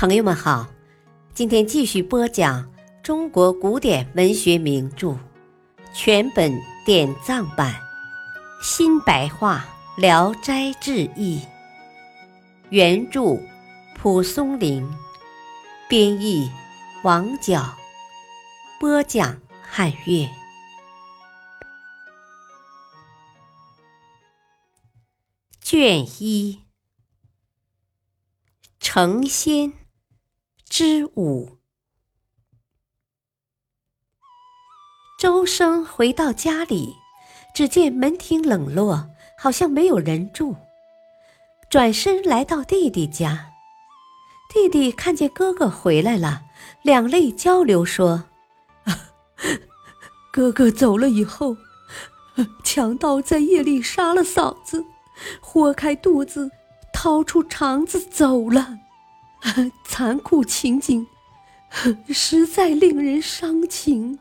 朋友们好，今天继续播讲中国古典文学名著全本典藏版新白话《聊斋志异》，原著蒲松龄，编译王角，播讲汉乐。卷一，成仙。之五，周生回到家里，只见门庭冷落，好像没有人住。转身来到弟弟家，弟弟看见哥哥回来了，两泪交流，说：“ 哥哥走了以后，强盗在夜里杀了嫂子，豁开肚子，掏出肠子走了。” 残酷情景，实在令人伤情。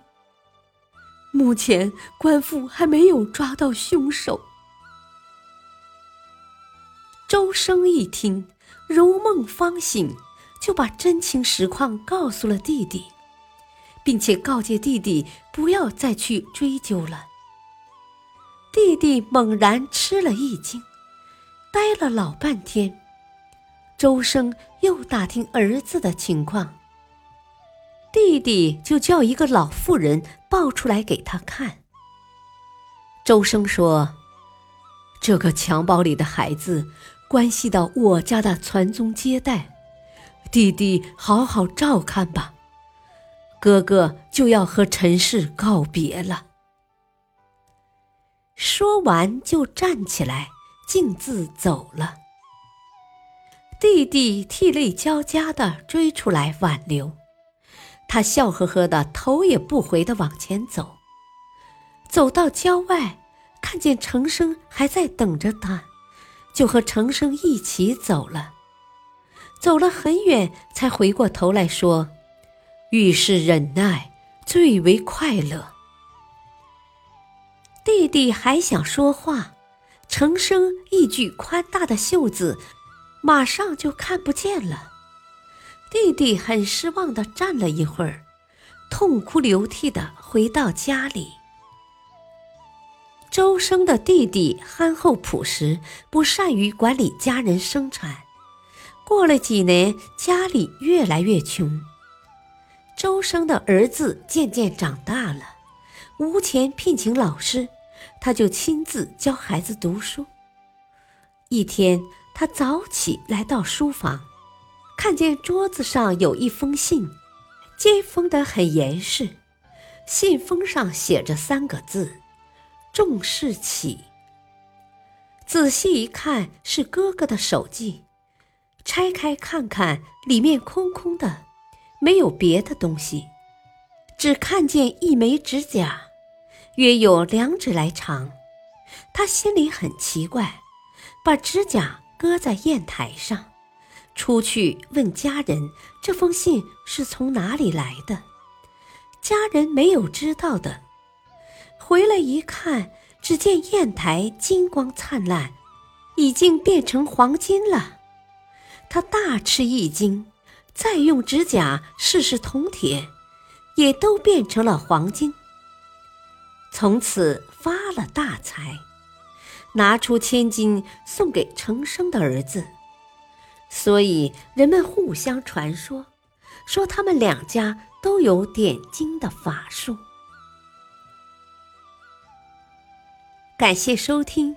目前官府还没有抓到凶手。周生一听，如梦方醒，就把真情实况告诉了弟弟，并且告诫弟弟不要再去追究了。弟弟猛然吃了一惊，呆了老半天。周生又打听儿子的情况，弟弟就叫一个老妇人抱出来给他看。周生说：“这个襁褓里的孩子关系到我家的传宗接代，弟弟好好照看吧。哥哥就要和陈氏告别了。”说完就站起来，径自走了。弟弟涕泪交加的追出来挽留，他笑呵呵的头也不回的往前走，走到郊外，看见程生还在等着他，就和程生一起走了。走了很远，才回过头来说：“遇事忍耐最为快乐。”弟弟还想说话，程生一举宽大的袖子。马上就看不见了，弟弟很失望的站了一会儿，痛哭流涕的回到家里。周生的弟弟憨厚朴实，不善于管理家人生产，过了几年，家里越来越穷。周生的儿子渐渐长大了，无钱聘请老师，他就亲自教孩子读书。一天。他早起来到书房，看见桌子上有一封信，接封得很严实。信封上写着三个字：“重视起。”仔细一看，是哥哥的手迹。拆开看看，里面空空的，没有别的东西，只看见一枚指甲，约有两指来长。他心里很奇怪，把指甲。搁在砚台上，出去问家人这封信是从哪里来的。家人没有知道的。回来一看，只见砚台金光灿烂，已经变成黄金了。他大吃一惊，再用指甲试试铜铁，也都变成了黄金。从此发了大财。拿出千金送给程生的儿子，所以人们互相传说，说他们两家都有点睛的法术。感谢收听，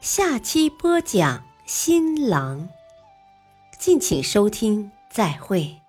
下期播讲新郎，敬请收听，再会。